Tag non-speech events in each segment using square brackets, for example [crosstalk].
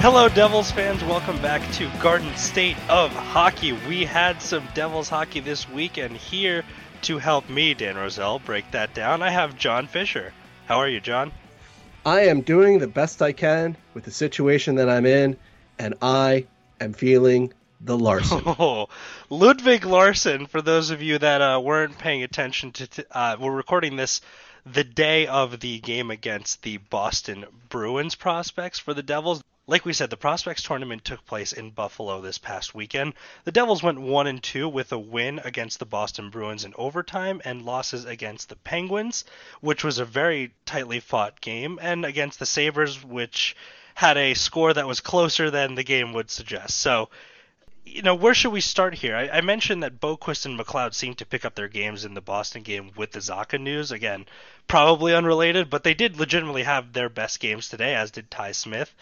Hello, Devils fans. Welcome back to Garden State of Hockey. We had some Devils hockey this week, and here to help me, Dan Roselle, break that down, I have John Fisher. How are you, John? I am doing the best I can with the situation that I'm in, and I am feeling the Larsson. [laughs] Oh, Ludvig Larsson, for those of you that uh, weren't paying attention to, t- uh, we're recording this the day of the game against the Boston Bruins prospects for the Devils. Like we said, the prospects tournament took place in Buffalo this past weekend. The Devils went 1 and 2 with a win against the Boston Bruins in overtime and losses against the Penguins, which was a very tightly fought game, and against the Sabres, which had a score that was closer than the game would suggest. So, you know, where should we start here? I, I, mentioned that Boqvist and McLeod seemed to pick up their games in the Boston game with the Zacha news. Again, probably unrelated, but they did legitimately have their best games today, as did Ty Smith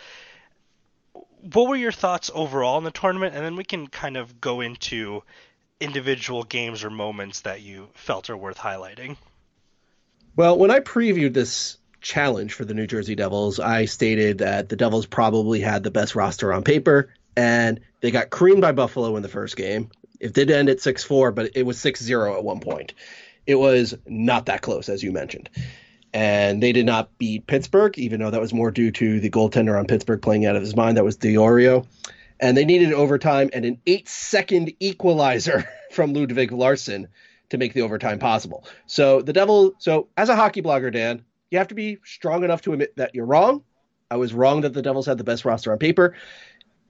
what were your thoughts overall in the tournament? And then we can kind of go into individual games or moments that you felt are worth highlighting. Well, when I previewed this challenge for the New Jersey Devils, I stated that the Devils probably had the best roster on paper, and they got creamed by Buffalo in the first game. It did end at 6 4, but it was 6 0 at one point. It was not that close, as you mentioned and they did not beat Pittsburgh, even though that was more due to the goaltender on Pittsburgh playing out of his mind. That was D'Orio. And they needed overtime and an eight second equalizer [laughs] from Ludvig Larsson to make the overtime possible. So the Devil, so as a hockey blogger, Dan, you have to be strong enough to admit that you're wrong. I was wrong that the Devils had the best roster on paper.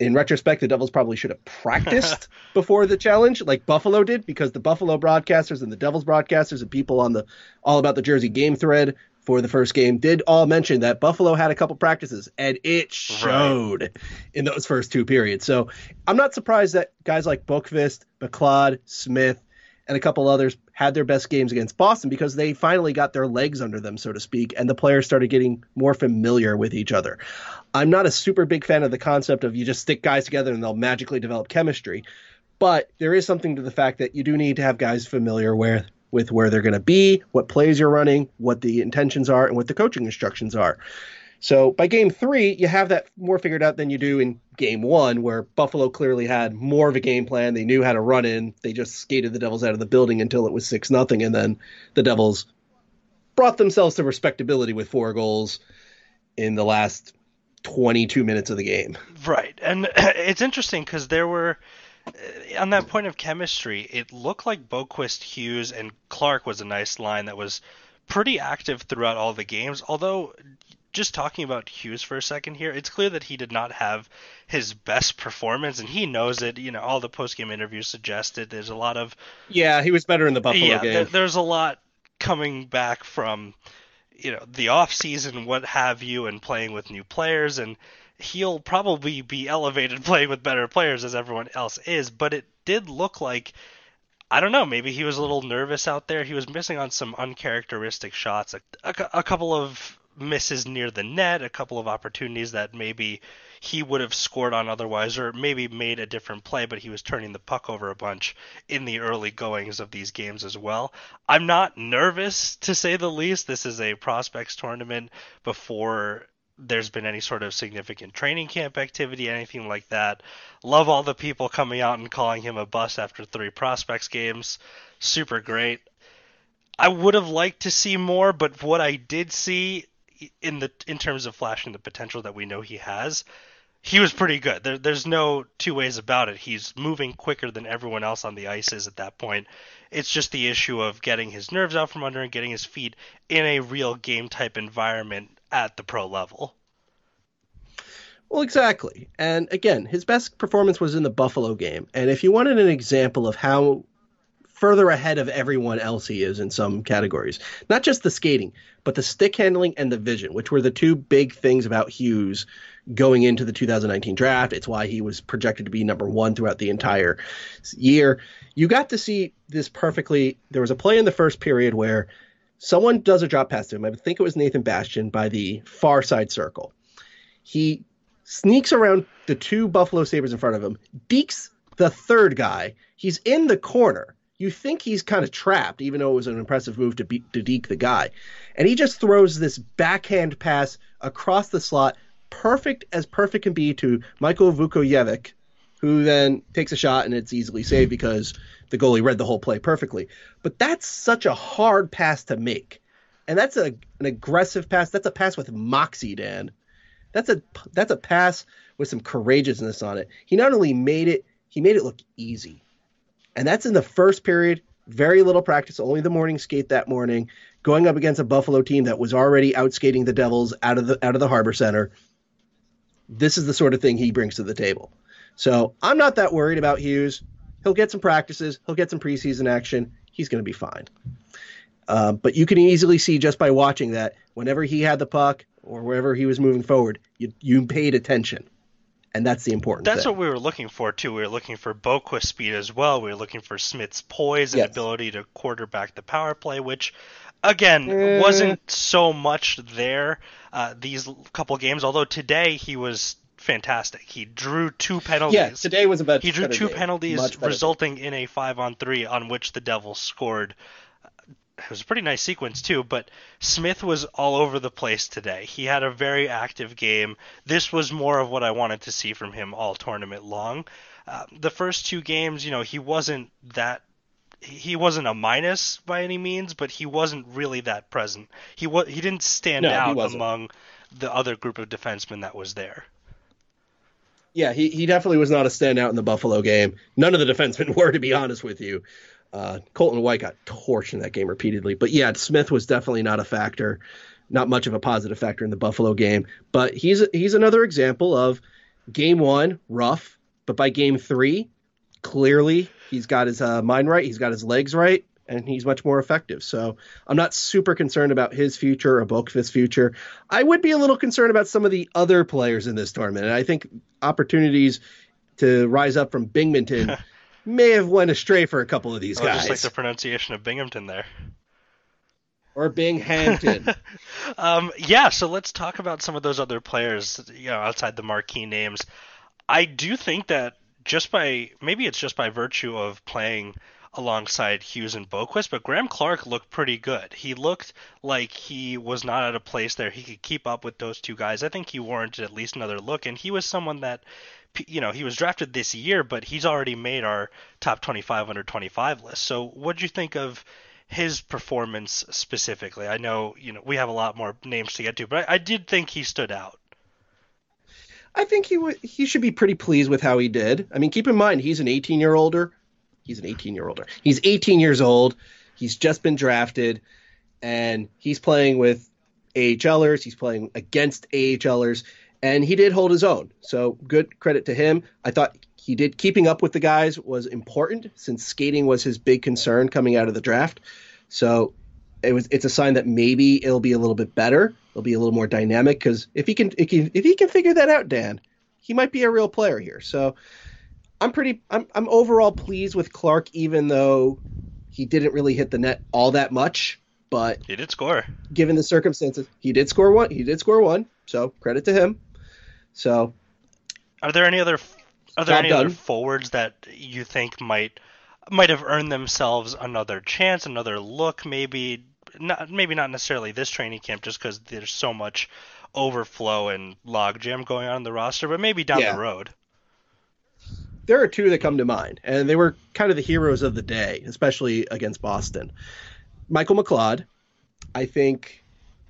In retrospect, the Devils probably should have practiced [laughs] before the challenge, like Buffalo did, because the Buffalo broadcasters and the Devils broadcasters and people on the All About the Jersey game thread for the first game did all mention that Buffalo had a couple practices and it showed right. in those first two periods. So I'm not surprised that guys like Boqvist, McLeod, Smith, and a couple others had their best games against Boston because they finally got their legs under them, so to speak, and the players started getting more familiar with each other. I'm not a super big fan of the concept of you just stick guys together and they'll magically develop chemistry, but there is something to the fact that you do need to have guys familiar with with where they're going to be, what plays you're running, what the intentions are, and what the coaching instructions are. So by game three, you have that more figured out than you do in game one, where Buffalo clearly had more of a game plan. They knew how to run in. They just skated the Devils out of the building until it was six nothing, and then the Devils brought themselves to respectability with four goals in the last 22 minutes of the game. Right, and [clears throat] it's interesting because there were Uh, on that point of chemistry, it looked like Boqvist, Hughes, and Clark was a nice line that was pretty active throughout all the games. Although, just talking about Hughes for a second here, it's clear that he did not have his best performance, and he knows it. You know, all the post game interviews suggested there's a lot of yeah, he was better in the Buffalo yeah, game. There, there's a lot coming back from you know the off season, what have you, and playing with new players and he'll probably be elevated [laughs] playing with better players as everyone else is, but it did look like I don't know, maybe he was a little nervous out there. He was missing on some uncharacteristic shots, a, a, a couple of misses near the net, a couple of opportunities that maybe he would have scored on otherwise, or maybe made a different play, but he was turning the puck over a bunch in the early goings of these games as well. I'm not nervous, to say the least. This is a prospects tournament before there's been any sort of significant training camp activity, anything like that. Love all the people coming out and calling him a bust after three prospects games. Super great. I would have liked to see more, but what I did see in the in terms of flashing the potential that we know he has, he was pretty good. There, there's no two ways about it. He's moving quicker than everyone else on the ice is at that point. It's just the issue of getting his nerves out from under and getting his feet in a real game type environment at the pro level. Well, exactly. And again, his best performance was in the Buffalo game. And if you wanted an example of how further ahead of everyone else he is in some categories, not just the skating, but the stick handling and the vision, which were the two big things about Hughes going into the 2019 draft. It's why he was projected to be number one throughout the entire year. You got to see this perfectly. There was a play in the first period where someone does a drop pass to him. I think it was Nathan Bastian by the far side circle. He sneaks around the two Buffalo Sabres in front of him, deeks the third guy. He's in the corner. You think he's kind of trapped, even though it was an impressive move to, be, to deke the guy. And he just throws this backhand pass across the slot perfect as perfect can be to Michael Vukojevic, who then takes a shot and it's easily saved because the goalie read the whole play perfectly. But that's such a hard pass to make. And that's a, an aggressive pass. That's a pass with moxie, Dan. That's a that's a pass with some courageousness on it. He not only made it, he made it look easy. And that's in the first period. Very little practice, only the morning skate that morning, going up against a Buffalo team that was already outskating the Devils out of the out of the Harbor Center. This is the sort of thing he brings to the table. So I'm not that worried about Hughes. He'll get some practices. He'll get some preseason action. He's going to be fine. Uh, but you can easily see just by watching that whenever he had the puck or wherever he was moving forward, you, you paid attention. And that's the important That's thing. what we were looking for, too. We were looking for Boqvist speed as well. We were looking for Smith's poise and Yes. ability to quarterback the power play, which, again, Eh. wasn't so much there uh, these couple games, although today he was fantastic. He drew two penalties. Yeah, today was about He drew two game. penalties, resulting in a five on three on which the Devils scored. It was a pretty nice sequence too, but Smith was all over the place today. He had a very active game. This was more of what I wanted to see from him all tournament long. Uh, the first two games, you know, he wasn't that. He wasn't a minus by any means, but he wasn't really that present. He was. He didn't stand No, out among the other group of defensemen that was there. Yeah, he, he definitely was not a standout in the Buffalo game. None of the defensemen [laughs] were, to be honest with you. Uh, Colton White got torched in that game repeatedly. But yeah, Smith was definitely not a factor, not much of a positive factor in the Buffalo game. But he's he's another example of game one rough, but by game three, clearly he's got his uh, mind right, he's got his legs right, and he's much more effective. So I'm not super concerned about his future or Boqvist's future. I would be a little concerned about some of the other players in this tournament, and I think opportunities to rise up from Binghamton [laughs] may have went astray for a couple of these Oh, guys, just like the pronunciation of Binghamton there. or Binghamton. [laughs] Um, yeah, so let's talk about some of those other players, you know, outside the marquee names. I do think that just by maybe it's just by virtue of playing alongside Hughes and Boqvist, but Graham Clark looked pretty good. He looked like he was not at a place there he could keep up with those two guys. I think he warranted at least another look, and he was someone that you know he was drafted this year, but he's already made our top 25 under 25 list. So, what do you think of his performance specifically? I know you know we have a lot more names to get to, but I, I did think he stood out. I think he would he should be pretty pleased with how he did. I mean, keep in mind he's an 18 year older. He's an 18 year older. He's 18 years old. He's just been drafted, and he's playing with AHLers. He's playing against AHLers, and he did hold his own. So good credit to him. I thought he did keeping up with the guys was important since skating was his big concern coming out of the draft. So it was it's a sign that maybe it'll be a little bit better. It'll be a little more dynamic because if he can if he, if he can figure that out, Dan, he might be a real player here. So I'm pretty I'm I'm overall pleased with Clark, even though he didn't really hit the net all that much. But He did score. given the circumstances, he did score one. He did score one. So credit to him. So Are there any other are there any other forwards that you think might might have earned themselves another chance, another look, maybe not maybe not necessarily this training camp just because there's so much overflow and logjam going on in the roster, but maybe down Yeah. the road. There are two that come to mind, and they were kind of the heroes of the day, especially against Boston. Michael McLeod, I think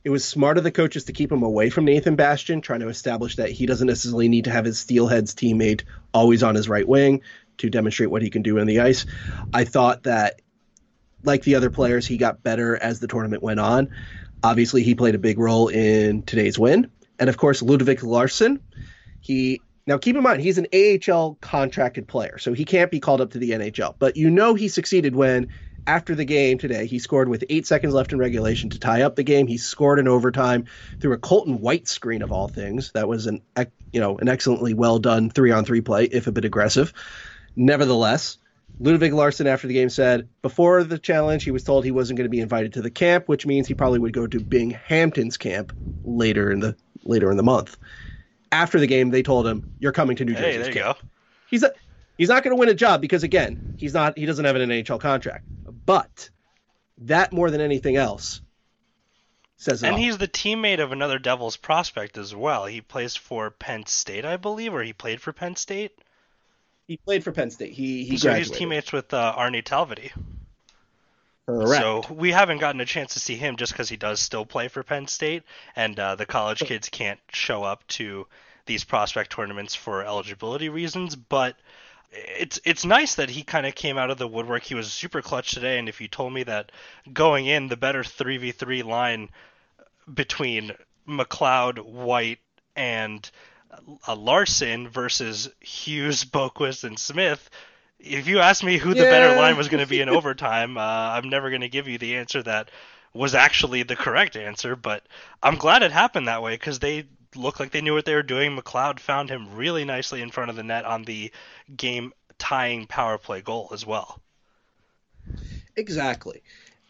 it was smart of the coaches to keep him away from Nathan Bastian, trying to establish that he doesn't necessarily need to have his Steelheads teammate always on his right wing to demonstrate what he can do on the ice. I thought that, like the other players, he got better as the tournament went on. Obviously, he played a big role in today's win. And of course, Ludwig Larson, he now keep in mind he's an AHL contracted player, so he can't be called up to the NHL. But you know he succeeded when after the game today he scored with eight seconds left in regulation to tie up the game. He scored in overtime through a Colton White screen of all things. That was an you know an excellently well done three on three play, if a bit aggressive. Nevertheless, Ludwig Larson after the game said before the challenge he was told he wasn't going to be invited to the camp, which means he probably would go to Binghamton's camp later in the later in the month. After the game, they told him, "You're coming to New Jersey's Hey, there you camp." go. He's a, he's not going to win a job because again, he's not he doesn't have an NHL contract. But that more than anything else says it And all. he's the teammate of another Devils prospect as well. He plays for Penn State, I believe, or he played for Penn State. he played for Penn State. He he so graduated. he's teammates with uh, Aarne Talvitie. Correct. So we haven't gotten a chance to see him just because he does still play for Penn State, and uh, the college kids can't show up to these prospect tournaments for eligibility reasons. But it's it's nice that he kind of came out of the woodwork. He was super clutch today, and if you told me that going in, the better three v three line between McLeod, White, and uh, Larson versus Hughes, Boqvist, and Smith. If you asked me who the better line was going to be in [laughs] overtime, uh, I'm never going to give you the answer that was actually the correct answer. But I'm glad it happened that way because they looked like they knew what they were doing. McLeod found him really nicely in front of the net on the game tying power play goal as well. Exactly.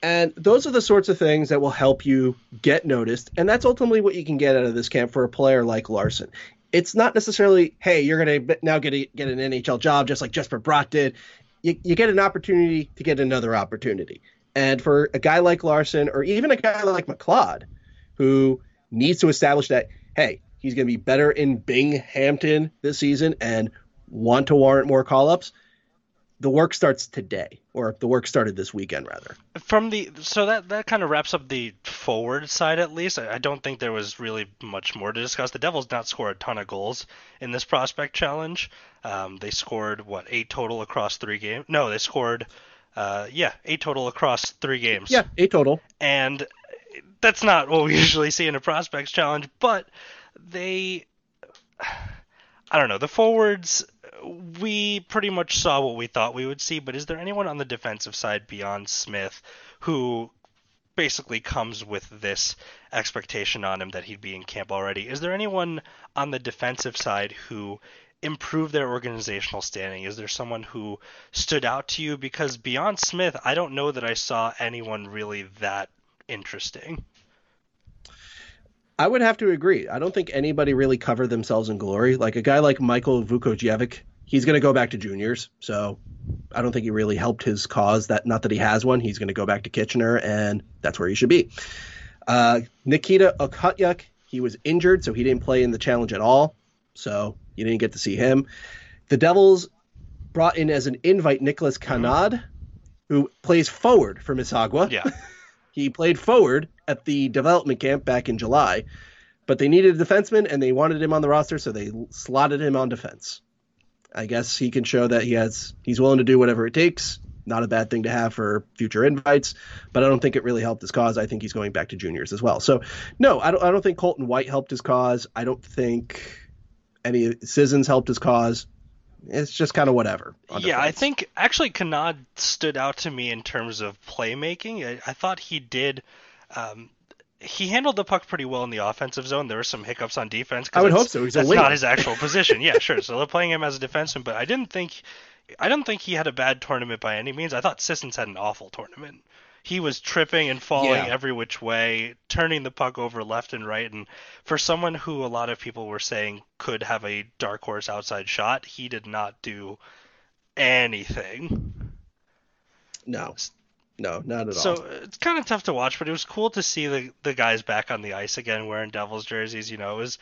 And those are the sorts of things that will help you get noticed. And that's ultimately what you can get out of this camp for a player like Larson. It's not necessarily, hey, you're to now get, a, get an NHL job just like Jesper Bratt did. You, you get an opportunity to get another opportunity. And for a guy like Larson, or even a guy like McLeod, who needs to establish that, hey, he's to be better in Binghamton this season and want to warrant more call ups, the work starts today, or the work started this weekend, rather. From the so that that kind of wraps up the forward side at least. I, I don't think there was really much more to discuss. The Devils not score a ton of goals in this prospect challenge. Um, they scored what eight total across three games. No, they scored uh, yeah eight total across three games. Yeah, eight total. and that's not what we [laughs] usually see in a prospects challenge. But they, [sighs] I don't know, the forwards. We pretty much saw what we thought we would see, but is there anyone on the defensive side beyond Smith who basically comes with this expectation on him that he'd be in camp already? Is there anyone on the defensive side who improved their organizational standing? Is there someone who stood out to you? Because beyond Smith, I don't know that I saw anyone really that interesting. I would have to agree. I don't think anybody really covered themselves in glory. Like a guy like Michael Vukojevic, he's going to go back to juniors, so I don't think he really helped his cause. That not that he has one. He's going to go back to Kitchener, and that's where he should be. Uh, Nikita Okhotyuk, he was injured, so he didn't play in the challenge at all. So you didn't get to see him. The Devils brought in as an invite Nicholas Canade, who plays forward for Mississauga. Yeah. [laughs] He played forward at the development camp back in July, but they needed a defenseman and they wanted him on the roster, so they slotted him on defense. I guess he can show that he has he's willing to do whatever it takes. Not a bad thing to have for future invites, but I don't think it really helped his cause. I think he's going back to juniors as well. So no, I don't. I don't think Colton White helped his cause. I don't think any Sissons helped his cause. It's just kind of whatever. Yeah, I think actually Canade stood out to me in terms of playmaking. I, I thought he did. Um, he handled the puck pretty well in the offensive zone. There were some hiccups on defense. I would hope so. He's that's not his actual position. Yeah, sure. So they're playing him as a defenseman, but I didn't think, I don't think he had a bad tournament by any means. I thought Sissons had an awful tournament. He was tripping and falling Yeah. every which way, turning the puck over left and right. And for someone who a lot of people were saying could have a dark horse outside shot, he did not do anything. no, no, not at So all. So it's kind of tough to watch, but it was cool to see the the guys back on the ice again wearing Devils jerseys. You know, it was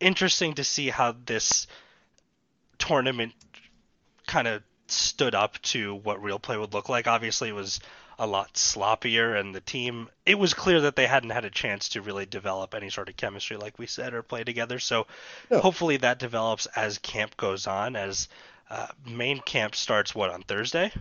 interesting to see how this tournament kind of stood up to what real play would look like. Obviously, it was a lot sloppier, and the team it was clear that they hadn't had a chance to really develop any sort of chemistry, like we said, or play together. So No. hopefully that develops as camp goes on. As uh, main camp starts, what on Thursday?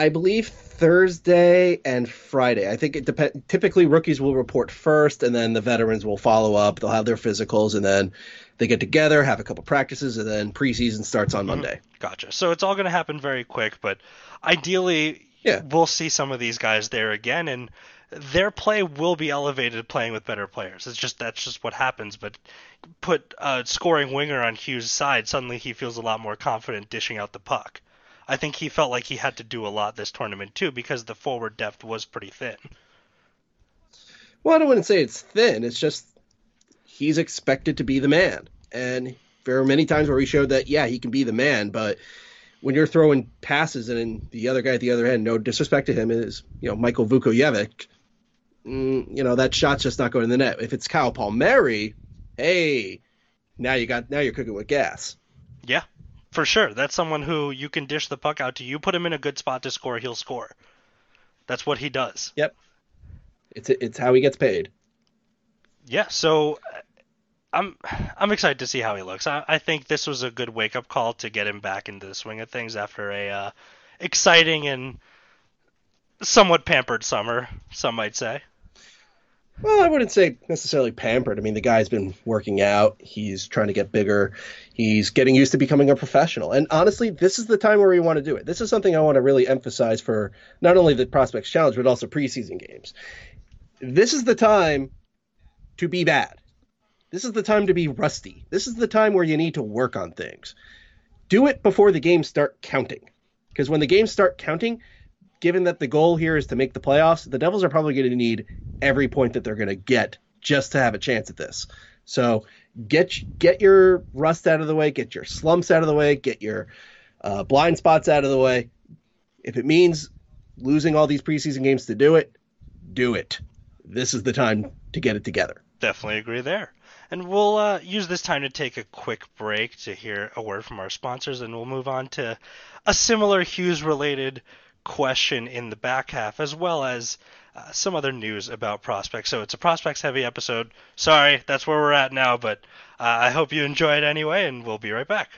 I believe Thursday and Friday. I think it depends. Typically, rookies will report first, and then the veterans will follow up. They'll have their physicals, and then they get together, have a couple practices, and then preseason starts on mm-hmm. Monday. Gotcha. So it's all going to happen very quick, but ideally, Yeah. we'll see some of these guys there again, and their play will be elevated playing with better players. It's just that's just what happens. But put a scoring winger on Hughes' side, suddenly he feels a lot more confident dishing out the puck. I think he felt like he had to do a lot this tournament too because the forward depth was pretty thin. Well, I don't want to say it's thin. It's just he's expected to be the man, and there are many times where he showed that yeah, he can be the man, but when you're throwing passes and the other guy at the other end, no disrespect to him, is you know Michael Vukojevic. mm, you know that shot's just not going in the net. If it's Kyle Palmieri, hey, now you got now you're cooking with gas. Yeah, for sure. That's someone who you can dish the puck out to. You put him in a good spot to score, he'll score. That's what he does. Yep. It's it's how he gets paid. Yeah, so I'm I'm excited to see how he looks. I, I think this was a good wake up call to get him back into the swing of things after a uh, exciting and somewhat pampered summer, some might say. Well, I wouldn't say necessarily pampered. I mean, the guy's been working out. He's trying to get bigger. He's getting used to becoming a professional. And honestly, this is the time where we want to do it. This is something I want to really emphasize for not only the Prospects Challenge, but also preseason games. This is the time to be bad. This is the time to be rusty. This is the time where you need to work on things. Do it before the games start counting. Because when the games start counting, given that the goal here is to make the playoffs, the Devils are probably going to need every point that they're going to get just to have a chance at this. So get get your rust out of the way, get your slumps out of the way, get your uh, blind spots out of the way. If it means losing all these preseason games to do it, do it. This is the time to get it together. Definitely agree there. And we'll uh, use this time to take a quick break to hear a word from our sponsors, and we'll move on to a similar Hughes related question in the back half, as well as uh, some other news about prospects. So it's a prospects heavy episode. Sorry, that's where we're at now, but uh, I hope you enjoy it anyway, and we'll be right back.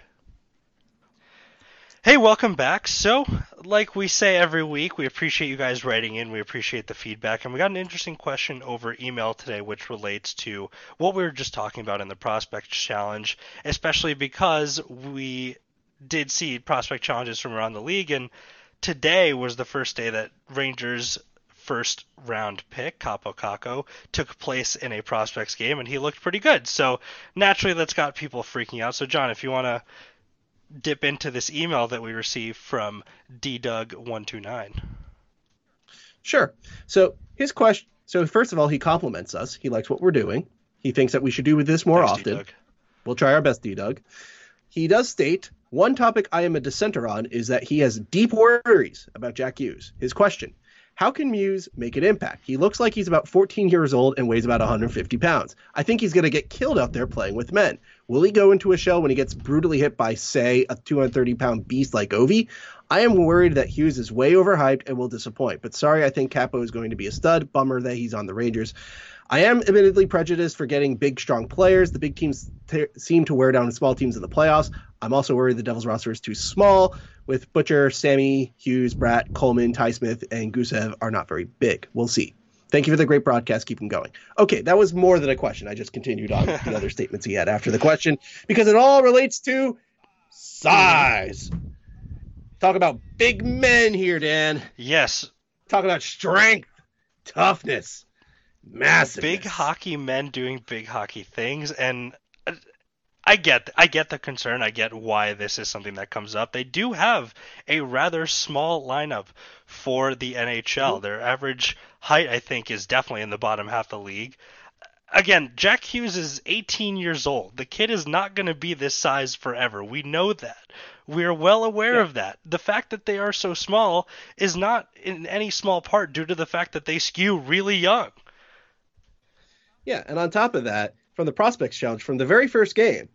Hey, welcome back. So, like we say every week, we appreciate you guys writing in. We appreciate the feedback. And we got an interesting question over email today, which relates to what we were just talking about in the Prospect Challenge, especially because we did see prospect challenges from around the league. And today was the first day that Rangers first round pick, Kaapo Kakko, took place in a prospects game and he looked pretty good. So naturally that's got people freaking out. So John, if you want to dip into this email that we received from DDoug129. Sure. So his question. So first of all, he compliments us. He likes what we're doing. He thinks that we should do this more Thanks, often. D-Doug. We'll try our best, D. Doug. He does state one topic I am a dissenter on is that he has deep worries about Jack Hughes. His question: How can Hughes make an impact? He looks like he's about 14 years old and weighs about 150 pounds. I think he's going to get killed out there playing with men. Will he go into a shell when he gets brutally hit by, say, a 230 pound beast like Ovi? I am worried that Hughes is way overhyped and will disappoint. But sorry, I think Kaapo is going to be a stud. Bummer that he's on the Rangers. I am admittedly prejudiced for getting big, strong players. The big teams t- seem to wear down the small teams in the playoffs. I'm also worried the Devils roster is too small, with Butcher, Sammy, Hughes, Bratt, Coleman, Ty Smith, and Gusev are not very big. We'll see. Thank you for the great broadcast. Keep them going. Okay, that was more than a question. I just continued on with the [laughs] other statements he had after the question because it all relates to size. Talk about big men here, Dan. Yes, Talk about strength, toughness, massive. big hockey men doing big hockey things and uh, I get I get the concern. I get why this is something that comes up. They do have a rather small lineup for the NHL. Their average height I think is definitely in the bottom half of the league. Again, Jack Hughes is 18 years old. The kid is not going to be this size forever. We know that. We are well aware Yeah. of that. The fact that they are so small is not in any small part due to the fact that they skew really young. Yeah, and on top of that, from the prospects challenge from the very first game,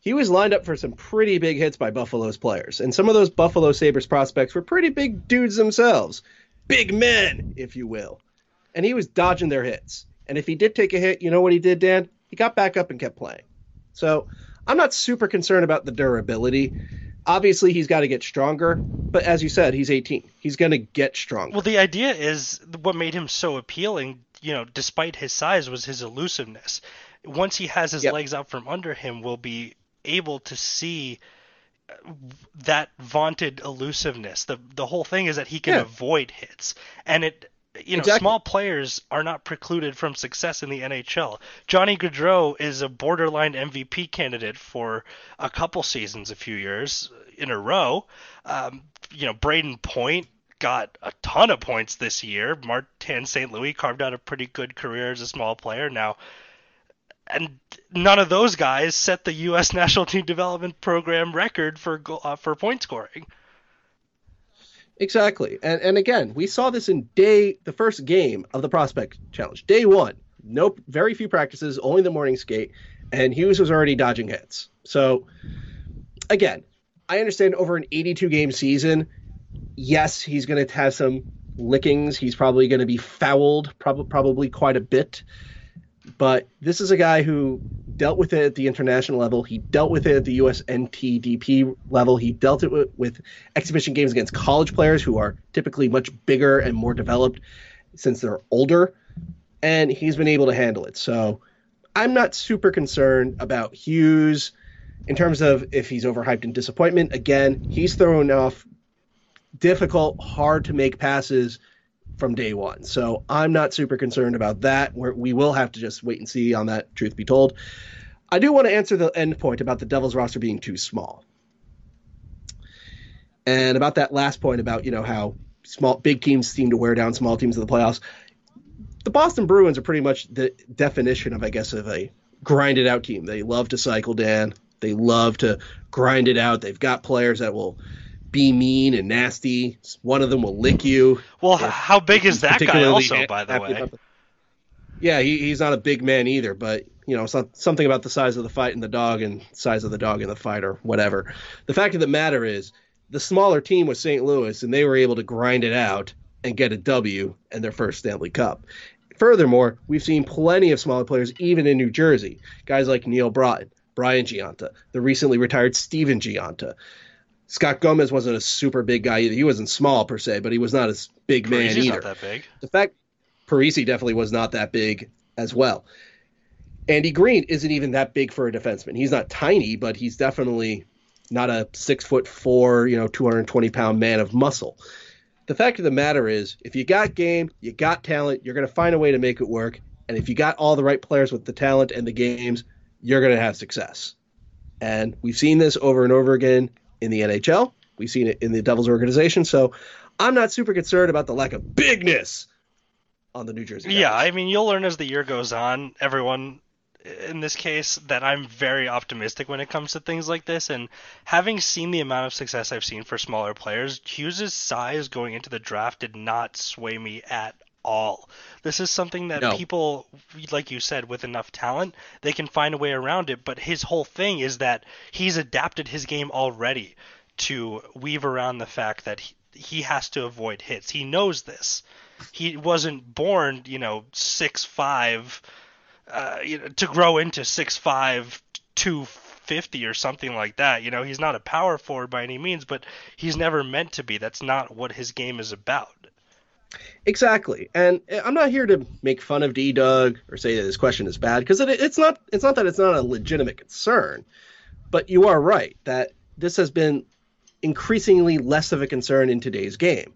he was lined up for some pretty big hits by Buffalo's players, and some of those Buffalo Sabres prospects were pretty big dudes themselves, big men, if you will, and he was dodging their hits. And if he did take a hit, you know what he did, Dan? He got back up and kept playing. So I'm not super concerned about the durability. Obviously, he's got to get stronger, but as you said, he's 18. He's going to get stronger. Well, the idea is what made him so appealing, you know, despite his size, was his elusiveness. Once he has his Yep. legs out from under him, we'll be able to see uh, that vaunted elusiveness. The the whole thing is that he can Yeah. avoid hits, and it. You know, Exactly. small players are not precluded from success in the NHL. Johnny Gaudreau is a borderline MVP candidate for a couple seasons, a few years in a row. Um, you know, Brayden Point got a ton of points this year. Martin St. Louis carved out a pretty good career as a small player. Now, and none of those guys set the U.S. [laughs] National Team Development Program record for uh, for point scoring. Exactly. And and again, we saw this in day the first game of the prospect challenge. Day one. Nope, very few practices, only the morning skate, and Hughes was already dodging hits. So again, I understand over an 82 game season, yes, he's going to have some lickings. He's probably going to be fouled, prob- probably quite a bit. But this is a guy who dealt with it at the international level. He dealt with it at the USNTDP level. He dealt it with, with exhibition games against college players who are typically much bigger and more developed since they're older. And he's been able to handle it. So I'm not super concerned about Hughes in terms of if he's overhyped in disappointment. Again, he's thrown off difficult, hard to make passes from day one. So I'm not super concerned about that. We're, we will have to just wait and see on that, truth be told. I do want to answer the end point about the Devils roster being too small. And about that last point about, you know, how small big teams seem to wear down small teams in the playoffs. The Boston Bruins are pretty much the definition of, I guess, of a grinded out team. They love to cycle, Dan. They love to grind it out. They've got players that will be mean and nasty. One of them will lick you. Well, how big is that guy also, by the way? The... Yeah, he, he's not a big man either, but you know, something about the size of the fight and the dog and size of the dog and the fight or whatever. The fact of the matter is, the smaller team was St. Louis, and they were able to grind it out and get a W and their first Stanley Cup. Furthermore, we've seen plenty of smaller players, even in New Jersey. Guys like Neal Broten, Brian Gionta, the recently retired Stephen Gionta. Scott Gomez wasn't a super big guy either. He wasn't small per se, but he was not a big man Parise's either. Not that big. The fact Parise definitely was not that big as well. Andy Greene isn't even that big for a defenseman. He's not tiny, but he's definitely not a six foot four, you know, 220 pound man of muscle. The fact of the matter is, if you got game, you got talent, you're going to find a way to make it work. And if you got all the right players with the talent and the games, you're going to have success. And we've seen this over and over again in the NHL. We've seen it in the Devils organization. So I'm not super concerned about the lack of bigness on the New Jersey. Devils. Yeah, I mean, you'll learn as the year goes on. Everyone in this case that I'm very optimistic when it comes to things like this. And having seen the amount of success I've seen for smaller players, Hughes' size going into the draft did not sway me at all. This is something that no. people, like you said, with enough talent, they can find a way around it. But his whole thing is that he's adapted his game already to weave around the fact that he, he has to avoid hits. He knows this. He wasn't born, you know, six five, uh, you know, to grow into six five two fifty or something like that. You know, he's not a power forward by any means, but he's never meant to be. That's not what his game is about. Exactly, and I'm not here to make fun of D Doug or say that this question is bad because it, it's not. It's not that it's not a legitimate concern, but you are right that this has been increasingly less of a concern in today's game.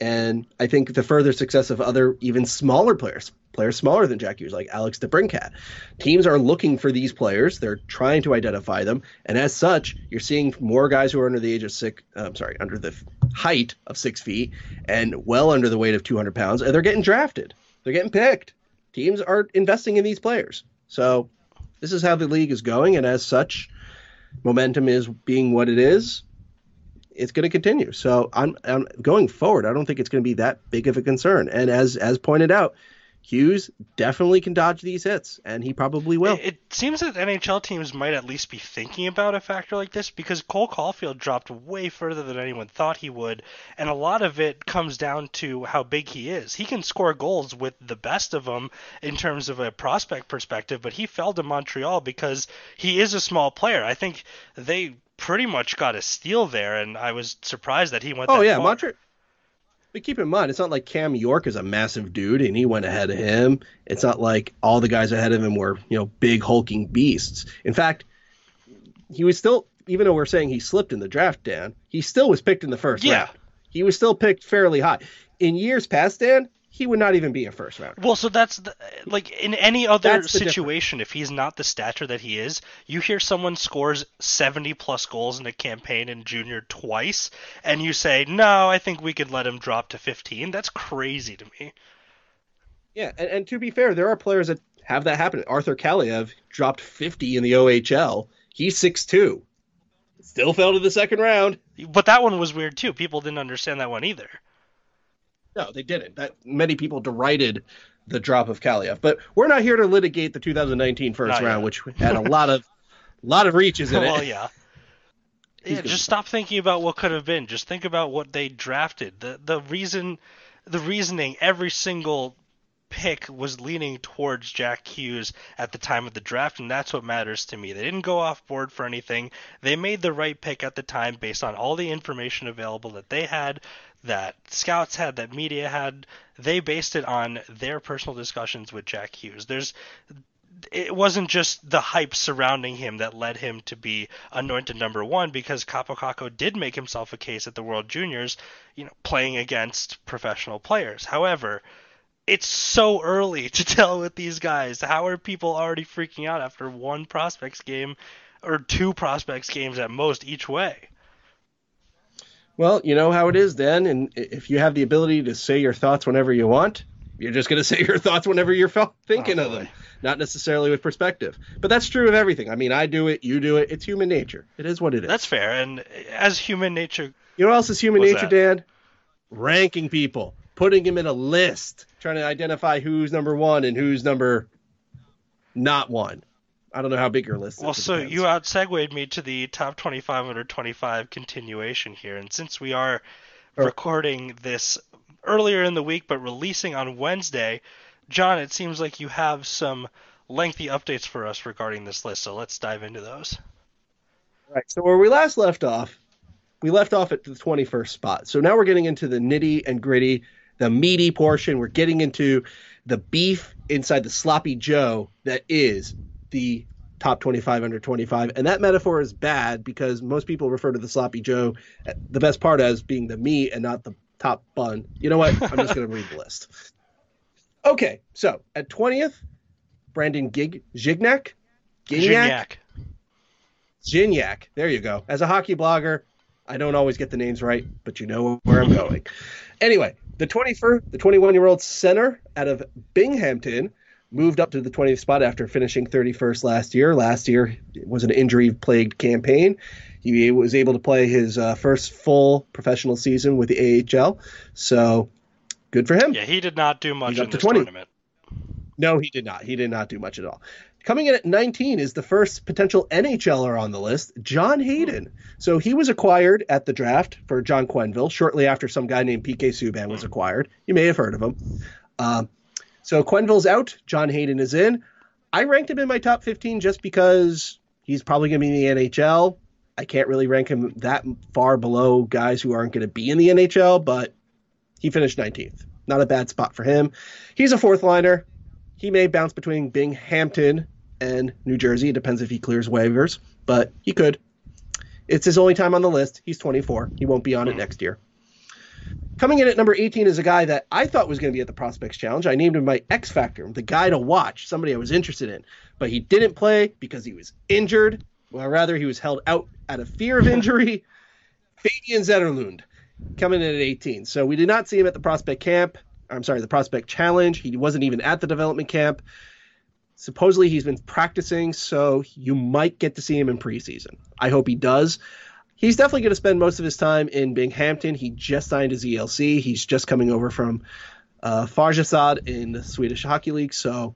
And I think the further success of other even smaller players, players smaller than Jack Hughes, like Alex DeBrincat, teams are looking for these players. They're trying to identify them, and as such, you're seeing more guys who are under the age of six. Uh, I'm sorry, under the height of six feet and well under the weight of 200 pounds, and they're getting drafted. They're getting picked. Teams are investing in these players. So this is how the league is going, and as such, momentum is being what it is it's going to continue. So I'm, I'm, going forward. I don't think it's going to be that big of a concern. And as as pointed out, Hughes definitely can dodge these hits, and he probably will. It, it seems that NHL teams might at least be thinking about a factor like this because Cole Caufield dropped way further than anyone thought he would, and a lot of it comes down to how big he is. He can score goals with the best of them in terms of a prospect perspective, but he fell to Montreal because he is a small player. I think they pretty much got a steal there, and I was surprised that he went. Oh yeah. Montreal. But keep in mind, it's not like Cam York is a massive dude and he went ahead of him. It's not like all the guys ahead of him were, you know, big hulking beasts. In fact, he was still, even though we're saying he slipped in the draft, Dan, he still was picked in the first yeah. round. He was still picked fairly high. In years past, Dan, he would not even be a first rounder. Well, so that's the, like in any other situation, if he's not the stature that he is, you hear someone scores 70 plus goals in a campaign in junior twice, and you say, no, I think we could let him drop to 15. That's crazy to me. Yeah, and, and to be fair, there are players that have that happen. Arthur Kaliyev dropped 50 in the OHL. He's 6'2. Still fell to the second round. But that one was weird too. People didn't understand that one either. No, they didn't. That many people derided the drop of Kaliyev. But we're not here to litigate the 2019 first Not round, yet. which had a lot of [laughs] lot of reaches in well, it. yeah. [laughs] He's Yeah, just stop thinking about what could have been. Just think about what they drafted. The the reason the reasoning every single pick was leaning towards Jack Hughes at the time of the draft and that's what matters to me. They didn't go off board for anything. They made the right pick at the time based on all the information available that they had, that scouts had, that media had. They based it on their personal discussions with Jack Hughes. There's it wasn't just the hype surrounding him that led him to be anointed number one because Kaapo Kakko did make himself a case at the World Juniors, you know, playing against professional players. However, it's so early [laughs] to tell with these guys. How are people already freaking out after one prospects game or two prospects games at most each way? Well, you know how it is, then, And if you have the ability to say your thoughts whenever you want, you're just going [laughs] to say your thoughts whenever you're oh, thinking Oh, of them, not necessarily with perspective. But that's true of everything. I mean, I do it, you do it. It's human nature. It is what it is. That's fair. And as human nature, You know what else is human nature, that? Dan? Ranking people, putting them in a list, trying to identify who's number one and who's number not one. I don't know how big your list is. well, so depends. you out segued me to the top 25 under 25 continuation here. And since we are Sure. recording this earlier in the week but releasing on Wednesday, John, it seems like you have some lengthy updates for us regarding this list. So let's dive into those. Right. So where we last left off, we left off at the 21st spot. So now we're getting into the nitty and gritty, the meaty portion. We're getting into the beef inside the sloppy Joe that is the top 25 under 25. And that metaphor is bad because most people refer to the sloppy Joe, the best part as being the meat and not the top bun. You know what? I'm just going to read the list. Okay. So at 20th, Brandon Gig Gignac. Gignac. Gignac. There you go. As a hockey blogger, I don't always get the names right, but you know where I'm going. anyway, the 21st, the 21 year old center out of Binghamton moved up to the 20th spot after finishing 31st last year. Last year it was an injury plagued campaign. He was able to play his uh, first full professional season with the AHL, so good for him. Yeah, he did not do much in this 20. tournament. No, he did not. He did not do much at all. Coming in at 19 is the first potential NHLer on the list, John Hayden. So he was acquired at the draft for John Quenneville shortly after some guy named PK Subban was acquired. You may have heard of him. Um, so Quenneville's out. John Hayden is in. I ranked him in my top 15 just because he's probably going to be in the NHL. I can't really rank him that far below guys who aren't going to be in the NHL, but he finished 19th. Not a bad spot for him. He's a fourth liner. He may bounce between Binghamton and New Jersey. It depends if he clears waivers, but he could. It's his only time on the list. He's 24. He won't be on it hmm. next year. Coming in at number 18 is a guy that I thought was going to be at the Prospects Challenge. I named him my X Factor, the guy to watch, somebody I was interested in. But he didn't play because he was injured. Well, rather, he was held out out of fear of [laughs] injury. Fabian Zetterlund coming in at 18. So we did not see him at the Prospect Camp. I'm sorry, the Prospect Challenge. He wasn't even at the development camp. Supposedly he's been practicing, so you might get to see him in preseason. I hope he does. He's definitely going to spend most of his time in Binghamton. He just signed his ELC. He's just coming over from uh, Färjestad in the Swedish Hockey League, so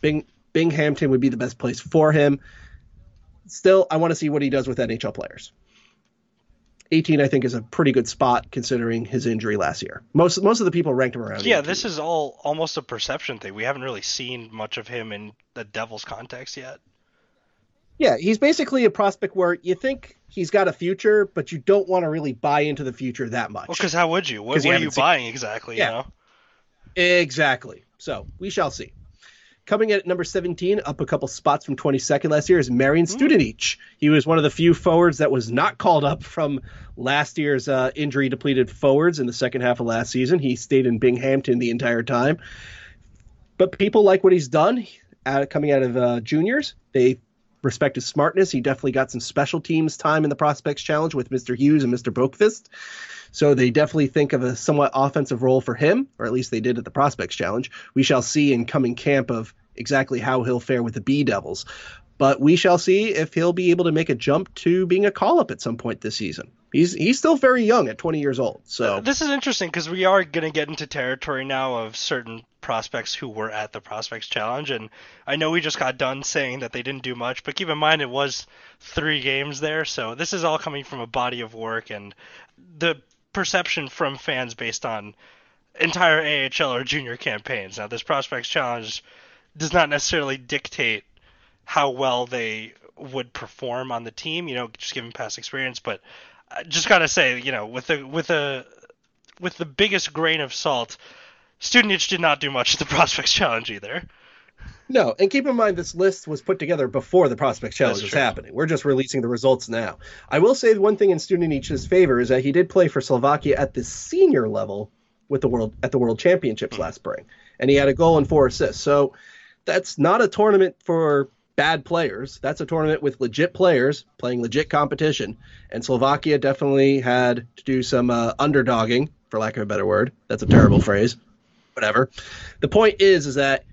Bing, Binghamton would be the best place for him. Still, I want to see what he does with NHL players. 18, I think, is a pretty good spot considering his injury last year. Most most of the people ranked him around. Yeah, 18. this is all almost a perception thing. We haven't really seen much of him in the Devils context yet. Yeah, he's basically a prospect where you think he's got a future, but you don't want to really buy into the future that much. Well, because how would you? What, 'Cause you what are you seen- buying exactly? Yeah. You know. Exactly. So we shall see. Coming in at number 17, up a couple spots from 22nd last year, is Marian Studenic. He was one of the few forwards that was not called up from last year's uh, injury depleted forwards in the second half of last season. He stayed in Binghamton the entire time. But people like what he's done uh, coming out of uh, juniors. They respect his smartness. He definitely got some special teams time in the Prospects Challenge with Mr. Hughes and Mr. Boqvist. So they definitely think of a somewhat offensive role for him, or at least they did at the Prospects Challenge. We shall see in coming camp of exactly how he'll fare with the B Devils. but we shall see if he'll be able to make a jump to being a call up at some point this season. He's he's still very young at 20 years old. So this is interesting because we are going to get into territory now of certain prospects who were at the prospects challenge and I know we just got done saying that they didn't do much but keep in mind it was 3 games there so this is all coming from a body of work and the perception from fans based on entire AHL or junior campaigns. Now this prospects challenge does not necessarily dictate how well they would perform on the team, you know, just given past experience, but I just gotta say, you know, with the with a with the biggest grain of salt, Studenic did not do much at the [laughs] Prospects Challenge either. No, and keep in mind this list was put together before the Prospects Challenge was happening. We're just releasing the results now. I will say one thing in Student Studenic's favor is that he did play for Slovakia at the senior level with the world at the World Championships mm-hmm. last spring, and he had a goal and four assists. So that's not a tournament for bad players. That's a tournament with legit players playing legit competition. And Slovakia definitely had to do some uh, underdogging, for lack of a better word. That's a terrible phrase. Whatever. The point is, is that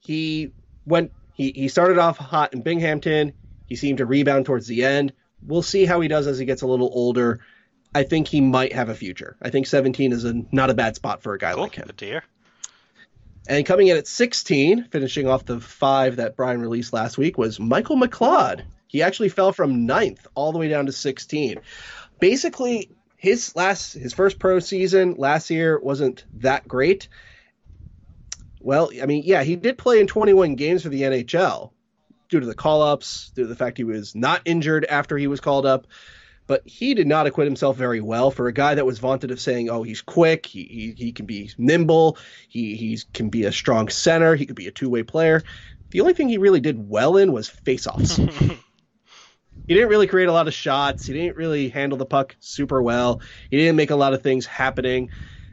he went. He, he started off hot in Binghamton. He seemed to rebound towards the end. We'll see how he does as he gets a little older. I think he might have a future. I think 17 is a not a bad spot for a guy cool. like him. Good to hear. And coming in at 16, finishing off the five that Brian released last week, was Michael McLeod. He actually fell from ninth all the way down to 16. Basically, his last his first pro season last year wasn't that great. Well, I mean, yeah, he did play in 21 games for the NHL due to the call ups, due to the fact he was not injured after he was called up but he did not acquit himself very well for a guy that was vaunted of saying, "Oh, he's quick, he he, he can be nimble, he he can be a strong center, he could be a two way player." The only thing he really did well in was faceoffs. [laughs] he didn't really create a lot of shots. He didn't really handle the puck super well. He didn't make a lot of things happening.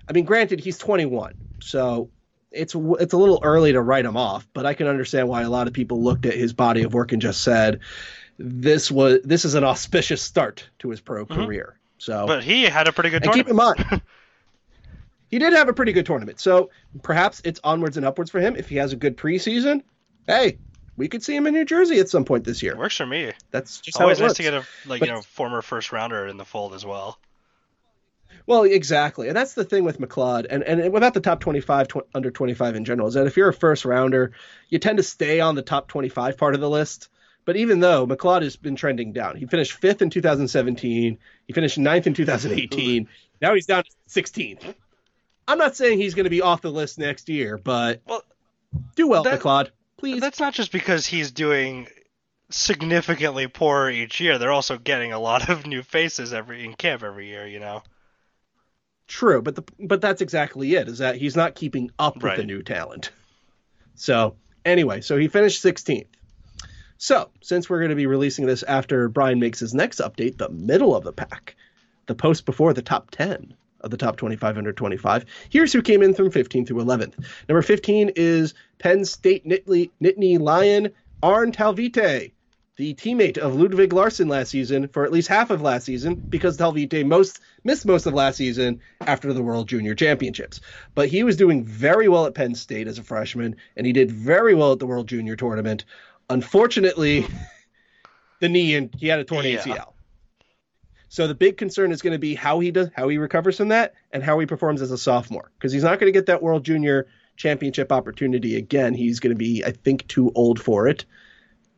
I mean, granted, he's 21, so it's it's a little early to write him off, but I can understand why a lot of people looked at his body of work and just said, this was this is an auspicious start to his pro mm-hmm. career. So, but he had a pretty good. And tournament. keep in mind, [laughs] he did have a pretty good tournament. So perhaps it's onwards and upwards for him. If he has a good preseason, hey, we could see him in New Jersey at some point this year. It works for me. That's just always nice to get a like but, you know former first rounder in the fold as well. Well, exactly, and that's the thing with McLeod, and and without the top 25 tw- under 25 in general, is that if you're a first rounder, you tend to stay on the top 25 part of the list. But even though McLeod has been trending down, he finished fifth in 2017, he finished ninth in 2018. now he's down to 16th. I'm not saying he's going to be off the list next year, but well, do well, that, McLeod, please. That's not just because he's doing significantly poorer each year. They're also getting a lot of new faces every in camp every year. You know. True, but the but that's exactly it. Is that he's not keeping up with right. the new talent. So anyway, so he finished 16th. So, since we're going to be releasing this after Brian makes his next update, the middle of the pack, the post before the top 10 of the top 25 under 25, here's who came in from 15 through 11th. Number 15 is Penn State Nittany, Nittany Lion Aarne Talvitie, the teammate of Ludwig Larsson last season for at least half of last season because Talvitie most missed most of last season after the World Junior Championships. But he was doing very well at Penn State as a freshman, and he did very well at the World Junior Tournament. Unfortunately, [laughs] the knee and he had a torn yeah. ACL. So the big concern is going to be how he does, how he recovers from that, and how he performs as a sophomore, because he's not going to get that World Junior Championship opportunity again. He's going to be, I think, too old for it.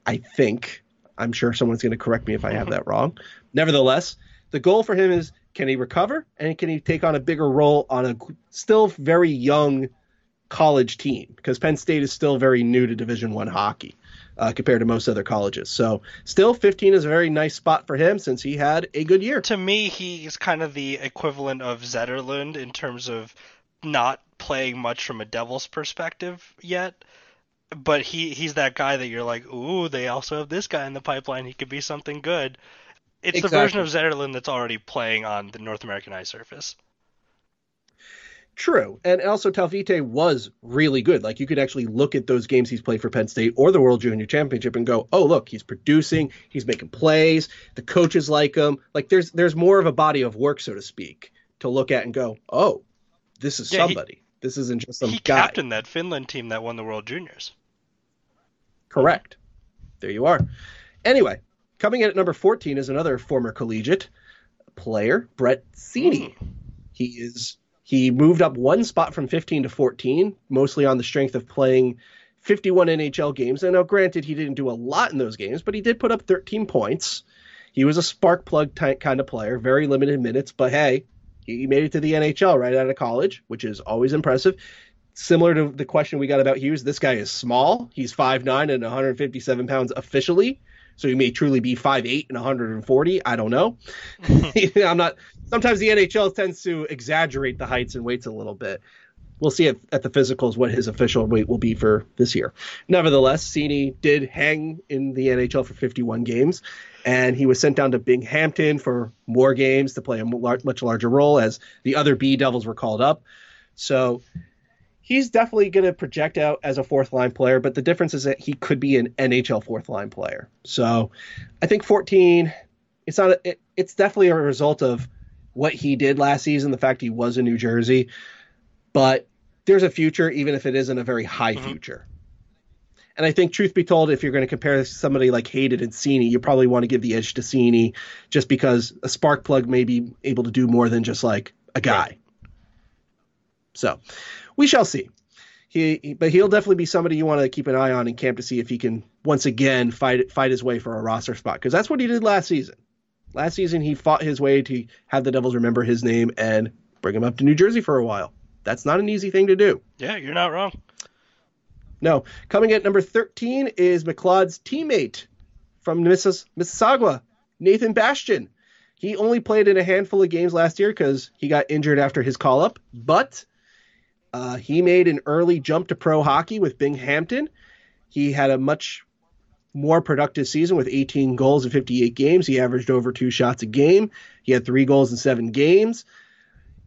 I think. I'm sure someone's going to correct me if I have mm-hmm. that wrong. Nevertheless, the goal for him is can he recover and can he take on a bigger role on a still very young college team because Penn State is still very new to Division One hockey uh, compared to most other colleges. So still 15 is a very nice spot for him since he had a good year. To me, he's kind of the equivalent of Zetterlund in terms of not playing much from a Devils perspective yet. But he he's that guy that you're like, ooh, they also have this guy in the pipeline. He could be something good. It's exactly. the version of Zetterlund that's already playing on the North American ice surface. True. And also Talvitie was really good. Like you could actually look at those games he's played for Penn State or the World Junior Championship and go, "Oh, look, he's producing, he's making plays, the coaches like him." Like there's there's more of a body of work so to speak to look at and go, "Oh, this is yeah, somebody. He, this isn't just some he guy." captained that Finland team that won the World Juniors. Correct. there you are. Anyway, coming in at number 14 is another former collegiate player, Brett Seney. Hmm. He is he moved up one spot from 15 to 14, mostly on the strength of playing 51 NHL games. And now, granted, he didn't do a lot in those games, but he did put up 13 points. He was a spark plug type kind of player, very limited minutes, but hey, he made it to the NHL right out of college, which is always impressive. Similar to the question we got about Hughes, this guy is small. He's 5'9 and 157 pounds officially. So he may truly be 5'8 and 140. I don't know. [laughs] I'm not. Sometimes the NHL tends to exaggerate the heights and weights a little bit. We'll see at, at the physicals what his official weight will be for this year. Nevertheless, Seney did hang in the NHL for 51 games, and he was sent down to Binghamton for more games to play a much larger role as the other B Devils were called up. So he's definitely going to project out as a fourth line player, but the difference is that he could be an NHL fourth line player. So I think 14, it's not, a, it, it's definitely a result of what he did last season, the fact he was in New Jersey, but there's a future, even if it isn't a very high mm-hmm. future. And I think, truth be told, if you're going to compare somebody like Hayden and Seney, you probably want to give the edge to Seney just because a spark plug may be able to do more than just like a guy. Right. So we shall see. He, but he'll definitely be somebody you want to keep an eye on in camp to see if he can once again fight fight his way for a roster spot because that's what he did last season. Last season he fought his way to have the Devils remember his name and bring him up to New Jersey for a while. That's not an easy thing to do. Yeah, you're not wrong. No, coming at number 13 is McLeod's teammate from Missis- Mississauga, Nathan Bastian. He only played in a handful of games last year because he got injured after his call up, but uh, he made an early jump to pro hockey with Binghamton. He had a much more productive season with 18 goals in 58 games. He averaged over two shots a game. He had three goals in seven games.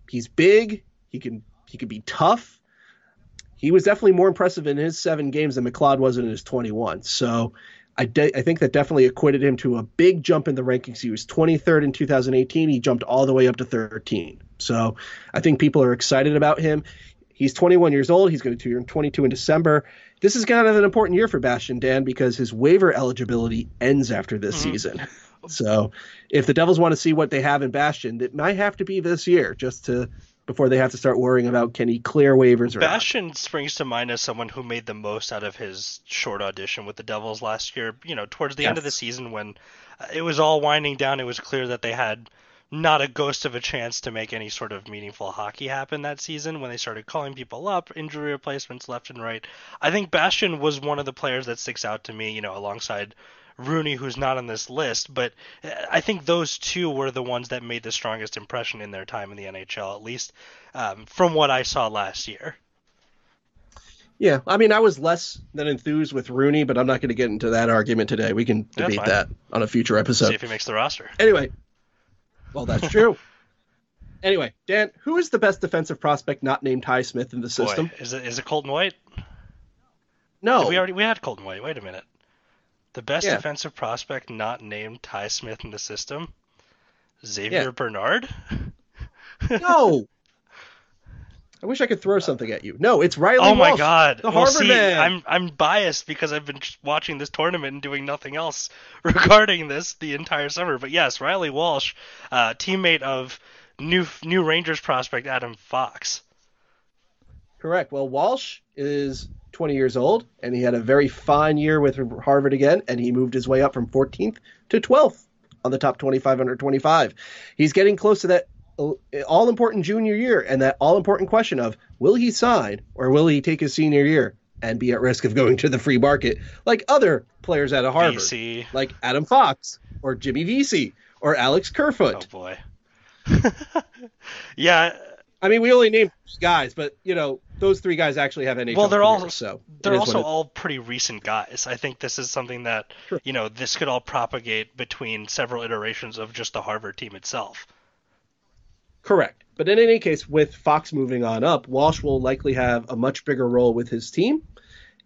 He's big. He can he can be tough. He was definitely more impressive in his seven games than McLeod was in his 21. So I, de- I think that definitely acquitted him to a big jump in the rankings. He was 23rd in 2018. He jumped all the way up to 13. So I think people are excited about him. He's 21 years old. He's going to turn 22 in December. This is kind of an important year for Bastian Dan because his waiver eligibility ends after this mm-hmm. season. So if the Devils want to see what they have in Bastian, it might have to be this year just to before they have to start worrying about can he clear waivers or Bastian not. springs to mind as someone who made the most out of his short audition with the Devils last year. You know, towards the yes. end of the season when uh, it was all winding down, it was clear that they had not a ghost of a chance to make any sort of meaningful hockey happen that season when they started calling people up, injury replacements left and right. I think Bastian was one of the players that sticks out to me, you know, alongside Rooney, who's not on this list, but I think those two were the ones that made the strongest impression in their time in the NHL, at least um, from what I saw last year. Yeah, I mean, I was less than enthused with Rooney, but I'm not going to get into that argument today. We can debate that on a future episode. See if he makes the roster. Anyway, well, that's true. [laughs] anyway, Dan, who is the best defensive prospect not named Ty Smith in the system? Boy, is it is it Colton White? No, Did we already we had Colton White. Wait a minute. The best yeah. defensive prospect not named Ty Smith in the system? Xavier yeah. Bernard? [laughs] no. I wish I could throw something at you. No, it's Reilly. Oh my Walsh, god, the well, Harvard see, man. I'm I'm biased because I've been watching this tournament and doing nothing else [laughs] regarding this the entire summer. But yes, Reilly Walsh, uh, teammate of new new Rangers prospect Adam Fox. Correct. Well, Walsh is 20 years old, and he had a very fine year with Harvard again, and he moved his way up from 14th to 12th on the top 25 under 25. He's getting close to that all important junior year and that all important question of will he sign or will he take his senior year and be at risk of going to the free market like other players out of Harvard, VC. like Adam Fox or Jimmy Vesey or Alex Kerfoot. Oh boy. [laughs] yeah. I mean, we only named guys, but you know those three guys actually have NHL. Well, they're careers, all so they're also all pretty recent guys. I think this is something that sure. you know this could all propagate between several iterations of just the Harvard team itself. Correct. But in any case, with Fox moving on up, Walsh will likely have a much bigger role with his team.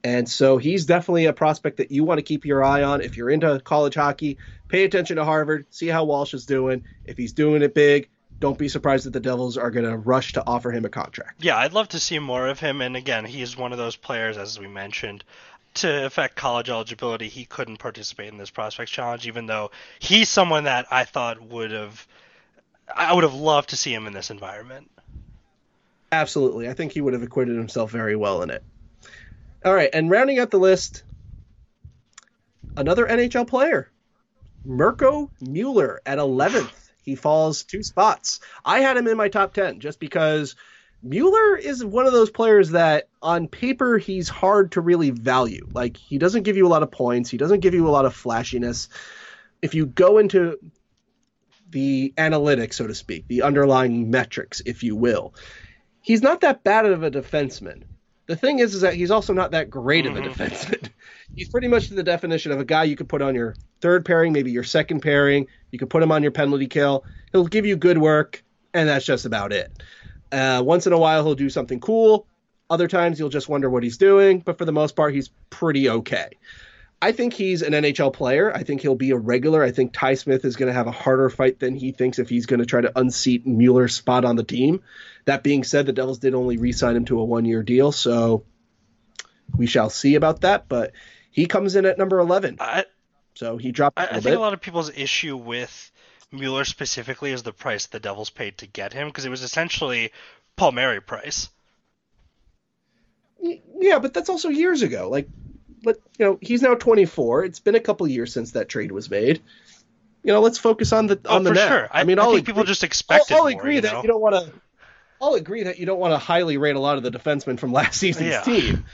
And so he's definitely a prospect that you want to keep your eye on. If you're into college hockey, pay attention to Harvard, see how Walsh is doing. If he's doing it big, don't be surprised that the Devils are going to rush to offer him a contract. Yeah, I'd love to see more of him. And again, he's one of those players, as we mentioned, to affect college eligibility, he couldn't participate in this prospects challenge, even though he's someone that I thought would have, I would have loved to see him in this environment. Absolutely, I think he would have acquitted himself very well in it. All right, and rounding out the list, another NHL player, Mirco Mueller at 11th. He falls two spots. I had him in my top 10 just because Mueller is one of those players that on paper he's hard to really value. Like he doesn't give you a lot of points, he doesn't give you a lot of flashiness. If you go into the analytics, so to speak, the underlying metrics, if you will, he's not that bad of a defenseman. The thing is, is that he's also not that great mm-hmm. of a mm-hmm. defenseman. [laughs] he's pretty much the definition of a guy you could put on your third pairing, maybe your second pairing. You could put him on your penalty kill. He'll give you good work, and that's just about it. Uh, once in a while, he'll do something cool. Other times, you'll just wonder what he's doing. But for the most part, he's pretty okay. I think he's an NHL player. I think he'll be a regular. I think Ty Smith is going to have a harder fight than he thinks if he's going to try to unseat Mueller's spot on the team. That being said, the Devils did only re-sign him to a one-year deal, so we shall see about that. But he comes in at number eleven, I, so he dropped. I, I think bit. a lot of people's issue with Mueller specifically is the price the Devils paid to get him because it was essentially Palmieri price. Yeah, but that's also years ago. Like, but you know, he's now 24. It's been a couple years since that trade was made. You know, let's focus on the oh, on the for sure. I, I mean, I think agree, people just expect I'll, I'll more, agree you that know? you don't want to. I'll agree that you don't want to highly rate a lot of the defensemen from last [laughs] season's yeah. team.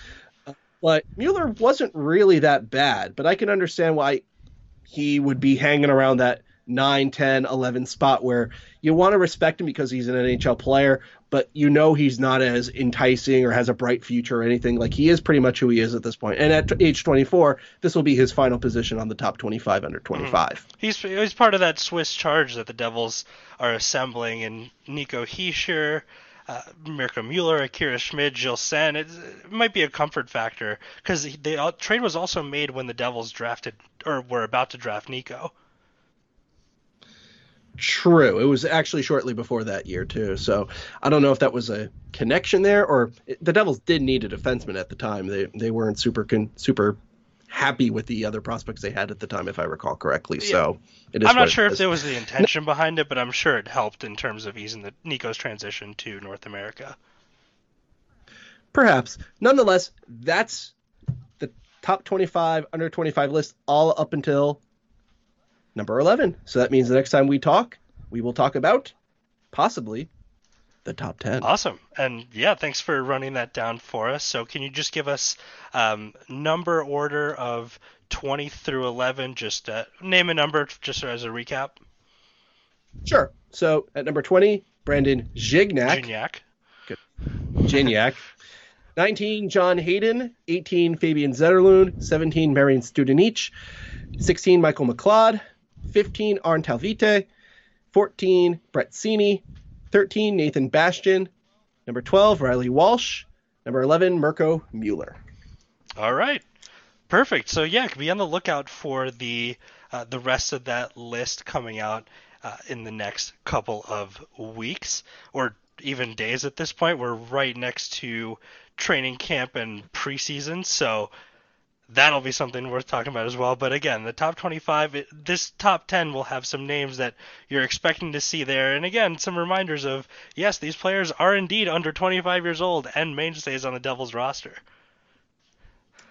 But Mueller wasn't really that bad, but I can understand why he would be hanging around that 9, 10, 11 spot where you want to respect him because he's an NHL player, but you know he's not as enticing or has a bright future or anything. Like he is pretty much who he is at this point. And at age 24, this will be his final position on the top 25 under 25. Mm. He's he's part of that Swiss charge that the Devils are assembling, and Nico Hischier, uh, Mirco Mueller, Akira Schmid, Gilles Senn. It, it might be a comfort factor because the trade was also made when the Devils drafted or were about to draft Nico. True. It was actually shortly before that year too. So I don't know if that was a connection there, or the Devils did need a defenseman at the time. They they weren't super con, super happy with the other prospects they had at the time, if I recall correctly. Yeah. So I'm not sure if there was the intention behind it, but I'm sure it helped in terms of easing the Nico's transition to North America. Perhaps. Nonetheless, that's the top 25 under 25 list all up until number 11. So that means the next time we talk, we will talk about possibly the top 10. Awesome. And yeah, thanks for running that down for us. So can you just give us um, number order of 20 through 11? Just uh, name a number just as a recap. Sure. So at number 20, Brandon Gignac. Gignac. Good. Gignac. 19, John Hayden. 18, Fabian Zetterlund. 17, Marian Studenic. 16, Michael McLeod. 15, Aarne Talvitie. 14, Brett Seney. 13, Nathan Bastian. Number 12, Reilly Walsh. Number 11, Mirco Mueller. All right. Perfect. So yeah, be on the lookout for the uh, the rest of that list coming out uh, in the next couple of weeks or even days at this point. We're right next to training camp and preseason, so that'll be something worth talking about as well. But again, the top 25, it, this top 10 will have some names that you're expecting to see there. And again, some reminders of yes, these players are indeed under 25 years old and mainstays on the Devils roster.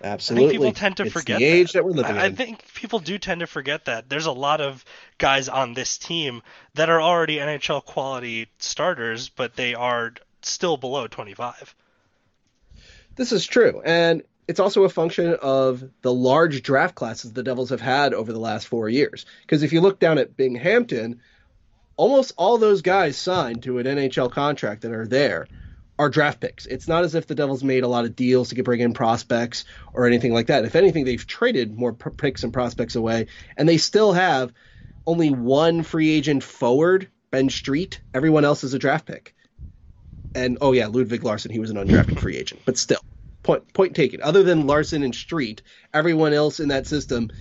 Absolutely. I think people tend to it's forget the age that. that we're living I, in. I think people do tend to forget that. There's a lot of guys on this team that are already NHL quality starters, but they are still below 25. This is true. And it's also a function of the large draft classes the Devils have had over the last four years. Because if you look down at Binghamton, almost all those guys signed to an NHL contract that are there are draft picks. It's not as if the Devils made a lot of deals to bring in prospects or anything like that. If anything, they've traded more picks and prospects away, and they still have only one free agent forward, Ben Street. Everyone else is a draft pick. And oh yeah, Ludvig Larson, he was an undrafted free agent, but still point point taken. Other than Larson and Street, everyone else in that system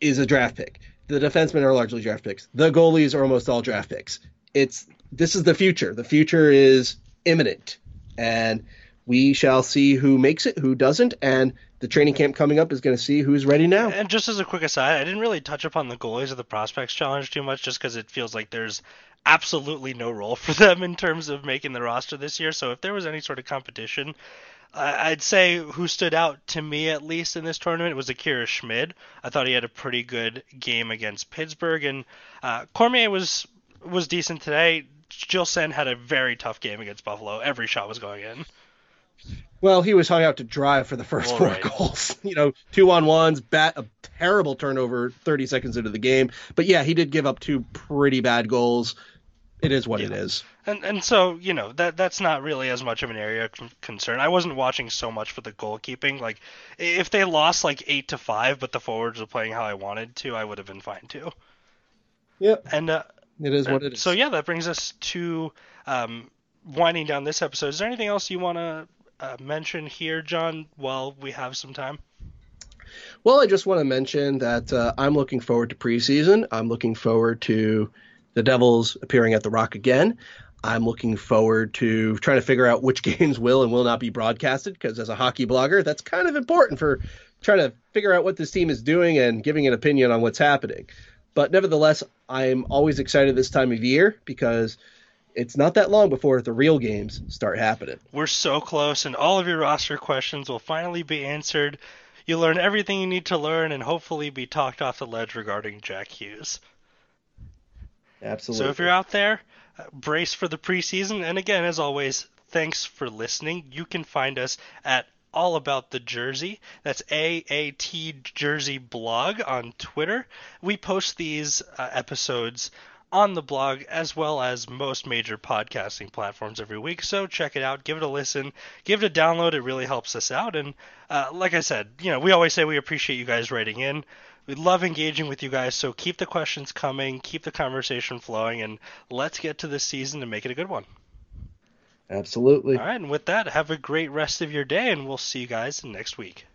is a draft pick. The defensemen are largely draft picks. The goalies are almost all draft picks. It's this is the future. The future is imminent, and we shall see who makes it, who doesn't, and the training camp coming up is going to see who's ready now. And just as a quick aside, I didn't really touch upon the goalies of the prospects challenge too much, just because it feels like there's absolutely no role for [laughs] them in terms of making the roster this year. So if there was any sort of competition, I'd say who stood out to me at least in this tournament was Akira Schmid. I thought he had a pretty good game against Pittsburgh, and uh, Cormier was was decent today. Gilles had a very tough game against Buffalo. Every shot was going in. Well, he was hung out to dry for the first All four right. goals. [laughs] You know, two on ones, bat a terrible turnover 30 seconds into the game. But yeah, he did give up two pretty bad goals. It is what it Yeah. is. And and so you know that that's not really as much of an area of concern. I wasn't watching so much for the goalkeeping. Like if they lost like eight to five, but the forwards were playing how I wanted to, I would have been fine too. Yep, And uh, it is what it is. so yeah, that brings us to um, winding down this episode. Is there anything else you want to uh, mention here, John? While we have some time. Well, I just want to mention that uh, I'm looking forward to preseason. I'm looking forward to the Devils appearing at the Rock again. I'm looking forward to trying to figure out which [laughs] games will and will not be broadcasted because as a hockey blogger, that's kind of important for trying to figure out what this team is doing and giving an opinion on what's happening. But nevertheless, I'm always excited this time of year because it's not that long before the real games start happening. We're so close, and all of your roster questions will finally be answered. You'll learn everything you need to learn, and hopefully be talked off the ledge regarding Jack Hughes. Absolutely. So if you're out there, brace for the preseason. And again, as always, thanks for listening. You can find us at All About the Jersey. That's AAT Jersey blog on Twitter. We post these uh, episodes on the blog as well as most major podcasting platforms every week. So check it out, give it a listen, give it a download. It really helps us out. And uh, like I said, you know, we always say we appreciate you guys writing in. We love engaging with you guys, so keep the questions coming, keep the conversation flowing, and let's get to this season and make it a good one. Absolutely. All right, and with that, have a great rest of your day, and we'll see you guys next week.